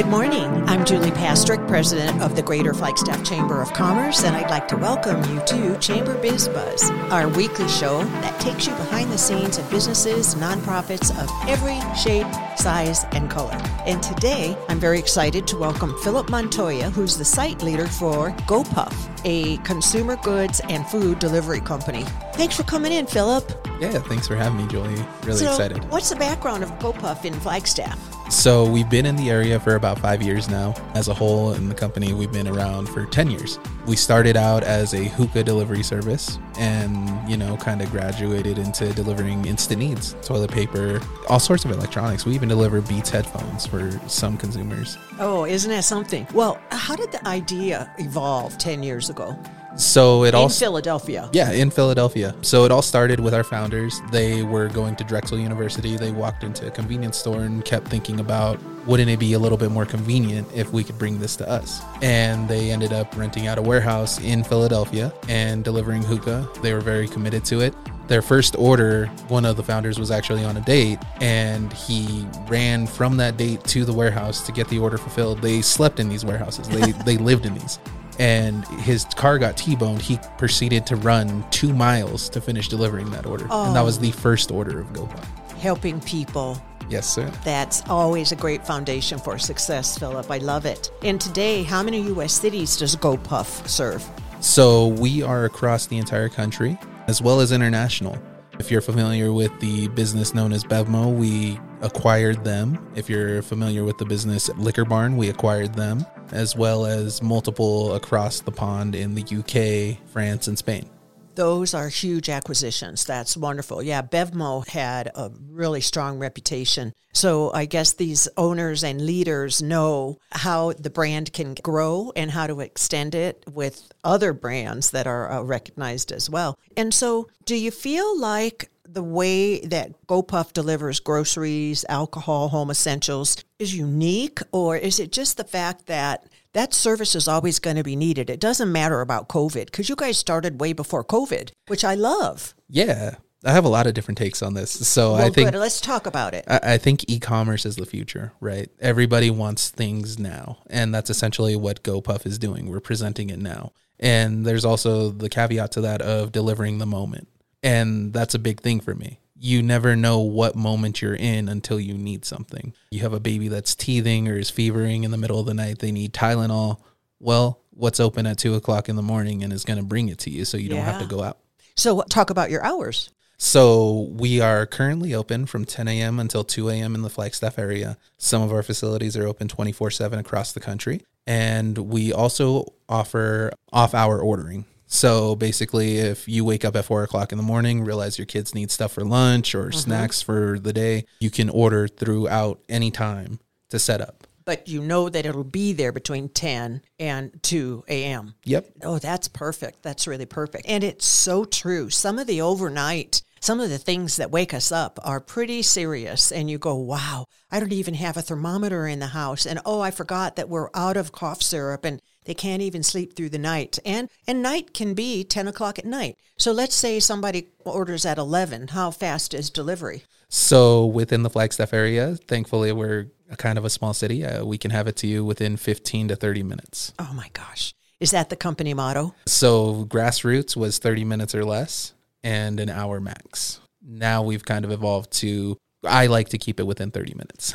Good morning. I'm Julie Pastrick, president of the Greater Flagstaff Chamber of Commerce, and I'd like to welcome you to Chamber Biz Buzz, our weekly show that takes you behind the scenes of businesses, nonprofits of every shape, size, and color. And today, I'm very excited to welcome Philip Montoya, who's the site leader for GoPuff, a consumer goods and food delivery company. Thanks for coming in, Philip. Yeah, thanks for having me, Julie. Really so, excited. What's the background of GoPuff in Flagstaff? So, we've been in the area for about five years now. As a whole, in the company, we've been around for 10 years. We started out as a hookah delivery service and, you know, kind of graduated into delivering instant needs, toilet paper, all sorts of electronics. We even deliver Beats headphones for some consumers. Oh, isn't that something? Well, how did the idea evolve 10 years ago? So it in all Philadelphia. Yeah, in Philadelphia. So it all started with our founders. They were going to Drexel University. They walked into a convenience store and kept thinking about wouldn't it be a little bit more convenient if we could bring this to us? And they ended up renting out a warehouse in Philadelphia and delivering hookah. They were very committed to it their first order, one of the founders was actually on a date and he ran from that date to the warehouse to get the order fulfilled. They slept in these warehouses. They they lived in these and his car got T-boned, he proceeded to run two miles to finish delivering that order. Oh. And that was the oh. first order of GoPuff. Helping people. Yes, sir. That's always a great foundation for success, Philip. I love it. And today, how many U.S. cities does GoPuff serve? So we are across the entire country as well as international. If you're familiar with the business known as Bevmo, we acquired them. If you're familiar with the business Liquor Barn, we acquired them as well as multiple across the pond in the UK, France, and Spain. Those are huge acquisitions. That's wonderful. Yeah, Bevmo had a really strong reputation. So I guess these owners and leaders know how the brand can grow and how to extend it with other brands that are uh, recognized as well. And so, do you feel like the way that GoPuff delivers groceries, alcohol, home essentials is unique, or is it just the fact that that service is always going to be needed? It doesn't matter about COVID because you guys started way before COVID, which I love. Yeah. I have a lot of different takes on this. So well, I think good. let's talk about it. I, I think e-commerce is the future, right? Everybody wants things now, and that's essentially what GoPuff is doing. We're presenting it now, and there's also the caveat to that of delivering the moment. And that's a big thing for me. You never know what moment you're in until you need something. You have a baby that's teething or is fevering in the middle of the night, they need Tylenol. Well, what's open at two o'clock in the morning and is going to bring it to you so you yeah. don't have to go out. So, talk about your hours. So we are currently open from 10 a.m. until 2 a.m. in the Flagstaff area. Some of our facilities are open 24 7 across the country. And we also offer off hour ordering. So basically, if you wake up at four o'clock in the morning, realize your kids need stuff for lunch or mm-hmm. snacks for the day, you can order throughout any time to set up. But you know that it'll be there between 10 and 2 a.m. Yep. Oh, that's perfect. That's really perfect. And it's so true. Some of the overnight, some of the things that wake us up are pretty serious. And you go, wow, I don't even have a thermometer in the house. And oh, I forgot that we're out of cough syrup. And they can't even sleep through the night. And and night can be 10 o'clock at night. So let's say somebody orders at 11. How fast is delivery? So within the Flagstaff area, thankfully we're a kind of a small city. Uh, we can have it to you within 15 to 30 minutes. Oh my gosh. Is that the company motto? So grassroots was 30 minutes or less and an hour max. Now we've kind of evolved to I like to keep it within 30 minutes.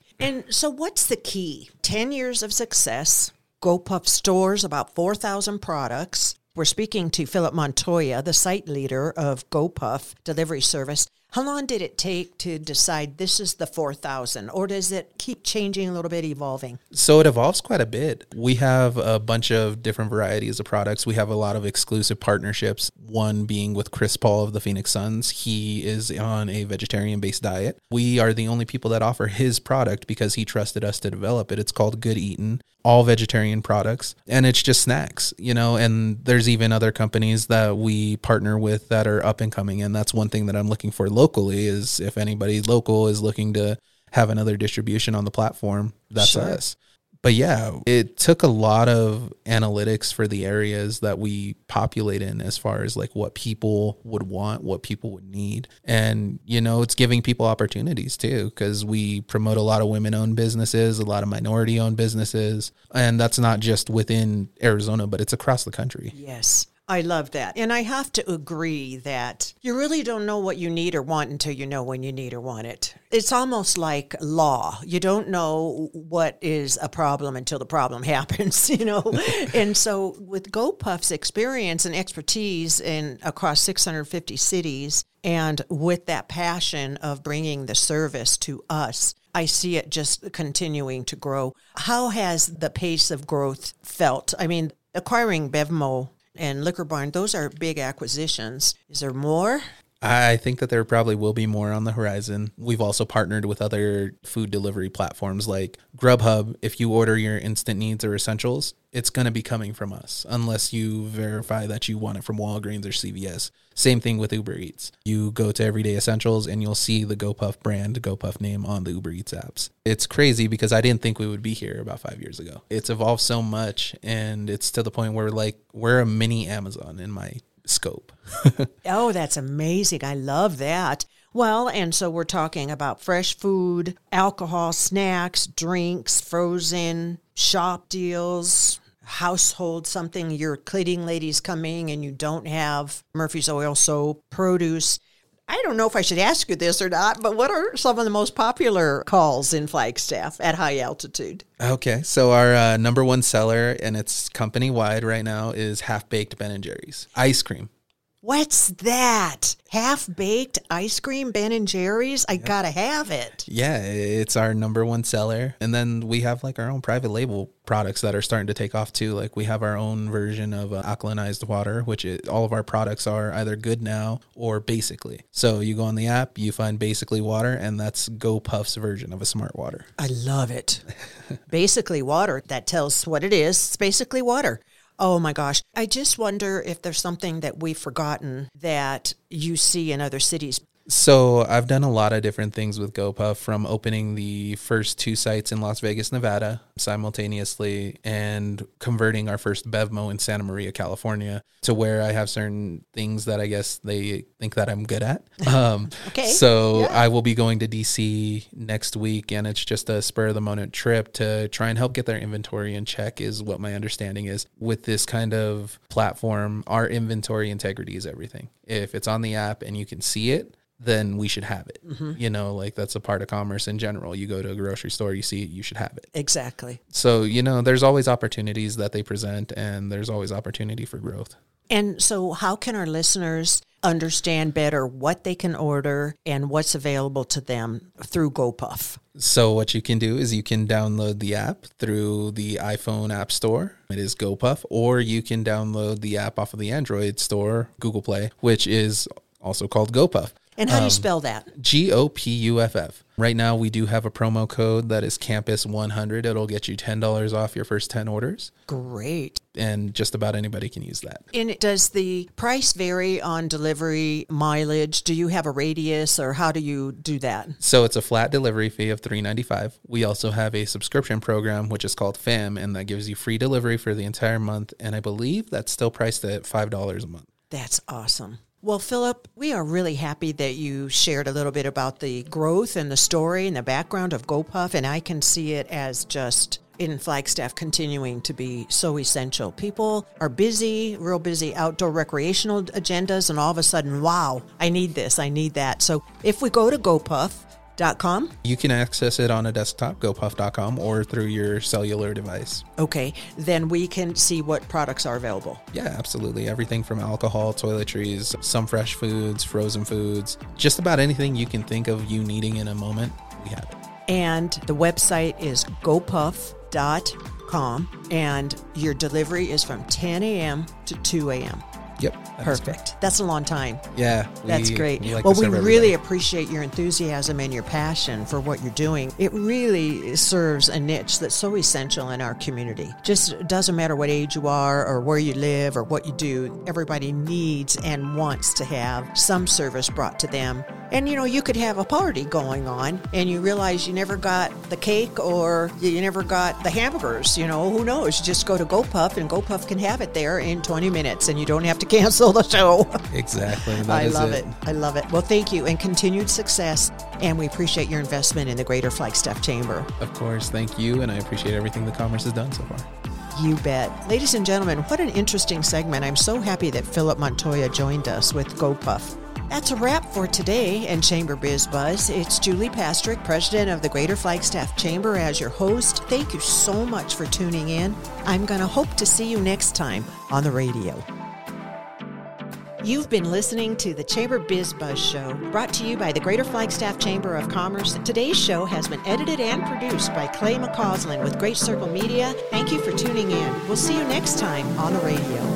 and so what's the key? 10 years of success, GoPuff stores about 4,000 products. We're speaking to Philip Montoya, the site leader of GoPuff delivery service. How long did it take to decide this is the 4000 or does it keep changing a little bit, evolving? So it evolves quite a bit. We have a bunch of different varieties of products. We have a lot of exclusive partnerships, one being with Chris Paul of the Phoenix Suns. He is on a vegetarian based diet. We are the only people that offer his product because he trusted us to develop it. It's called Good Eatin' all vegetarian products and it's just snacks you know and there's even other companies that we partner with that are up and coming and that's one thing that i'm looking for locally is if anybody local is looking to have another distribution on the platform that's sure. us but yeah, it took a lot of analytics for the areas that we populate in as far as like what people would want, what people would need. And, you know, it's giving people opportunities too, because we promote a lot of women owned businesses, a lot of minority owned businesses. And that's not just within Arizona, but it's across the country. Yes. I love that. And I have to agree that you really don't know what you need or want until you know when you need or want it. It's almost like law. You don't know what is a problem until the problem happens, you know? and so with GoPuff's experience and expertise in across 650 cities and with that passion of bringing the service to us, I see it just continuing to grow. How has the pace of growth felt? I mean, acquiring Bevmo and Liquor Barn, those are big acquisitions. Is there more? I think that there probably will be more on the horizon. We've also partnered with other food delivery platforms like Grubhub. If you order your instant needs or essentials, it's going to be coming from us unless you verify that you want it from Walgreens or CVS. Same thing with Uber Eats. You go to Everyday Essentials and you'll see the GoPuff brand, GoPuff name on the Uber Eats apps. It's crazy because I didn't think we would be here about five years ago. It's evolved so much and it's to the point where like we're a mini Amazon in my scope. oh, that's amazing. I love that. Well, and so we're talking about fresh food, alcohol, snacks, drinks, frozen, shop deals, household, something your cleaning lady's coming and you don't have Murphy's Oil soap, produce. I don't know if I should ask you this or not, but what are some of the most popular calls in Flagstaff at high altitude? Okay, so our uh, number one seller, and it's company wide right now, is half baked Ben and Jerry's ice cream. What's that? Half baked ice cream, Ben and Jerry's? I gotta have it. Yeah, it's our number one seller. And then we have like our own private label products that are starting to take off too. Like we have our own version of uh, alkalinized water, which is, all of our products are either good now or basically. So you go on the app, you find basically water, and that's GoPuff's version of a smart water. I love it. basically water, that tells what it is. It's basically water. Oh my gosh. I just wonder if there's something that we've forgotten that you see in other cities. So I've done a lot of different things with GoPuff from opening the first two sites in Las Vegas, Nevada simultaneously and converting our first Bevmo in Santa Maria, California to where I have certain things that I guess they think that I'm good at. Um, okay. So yeah. I will be going to DC next week and it's just a spur of the moment trip to try and help get their inventory in check is what my understanding is. With this kind of platform, our inventory integrity is everything. If it's on the app and you can see it, then we should have it. Mm-hmm. You know, like that's a part of commerce in general. You go to a grocery store, you see it, you should have it. Exactly. So, you know, there's always opportunities that they present and there's always opportunity for growth. And so, how can our listeners understand better what they can order and what's available to them through GoPuff? So, what you can do is you can download the app through the iPhone App Store. It is GoPuff, or you can download the app off of the Android store, Google Play, which is also called GoPuff. And how do you um, spell that? G O P U F F. Right now, we do have a promo code that is Campus100. It'll get you $10 off your first 10 orders. Great. And just about anybody can use that. And does the price vary on delivery mileage? Do you have a radius or how do you do that? So it's a flat delivery fee of $3.95. We also have a subscription program, which is called FAM, and that gives you free delivery for the entire month. And I believe that's still priced at $5 a month. That's awesome. Well, Philip, we are really happy that you shared a little bit about the growth and the story and the background of GoPuff, and I can see it as just in Flagstaff continuing to be so essential. People are busy, real busy outdoor recreational agendas, and all of a sudden, wow, I need this, I need that. So if we go to GoPuff, GoPuff.com? You can access it on a desktop, gopuff.com, or through your cellular device. Okay, then we can see what products are available. Yeah, absolutely. Everything from alcohol, toiletries, some fresh foods, frozen foods, just about anything you can think of you needing in a moment, we have it. And the website is gopuff.com, and your delivery is from 10 a.m. to 2 a.m. Yep. Perfect. That's a long time. Yeah. We, That's great. We like well, we really appreciate your enthusiasm and your passion for what you're doing. It really serves a niche that's so essential in our community. Just doesn't matter what age you are or where you live or what you do, everybody needs and wants to have some service brought to them And you know, you could have a party going on and you realize you never got the cake or you never got the hamburgers. You know, who knows? You just go to GoPuff and GoPuff can have it there in 20 minutes and you don't have to cancel the show. Exactly. I love it. I love it. Well, thank you and continued success. And we appreciate your investment in the Greater Flagstaff Chamber. Of course, thank you, and I appreciate everything the Commerce has done so far. You bet. Ladies and gentlemen, what an interesting segment. I'm so happy that Philip Montoya joined us with GoPuff. That's a wrap for today in Chamber Biz Buzz. It's Julie Pastrick, president of the Greater Flagstaff Chamber, as your host. Thank you so much for tuning in. I'm going to hope to see you next time on the radio. You've been listening to the Chamber Biz Buzz Show, brought to you by the Greater Flagstaff Chamber of Commerce. Today's show has been edited and produced by Clay McCausland with Great Circle Media. Thank you for tuning in. We'll see you next time on the radio.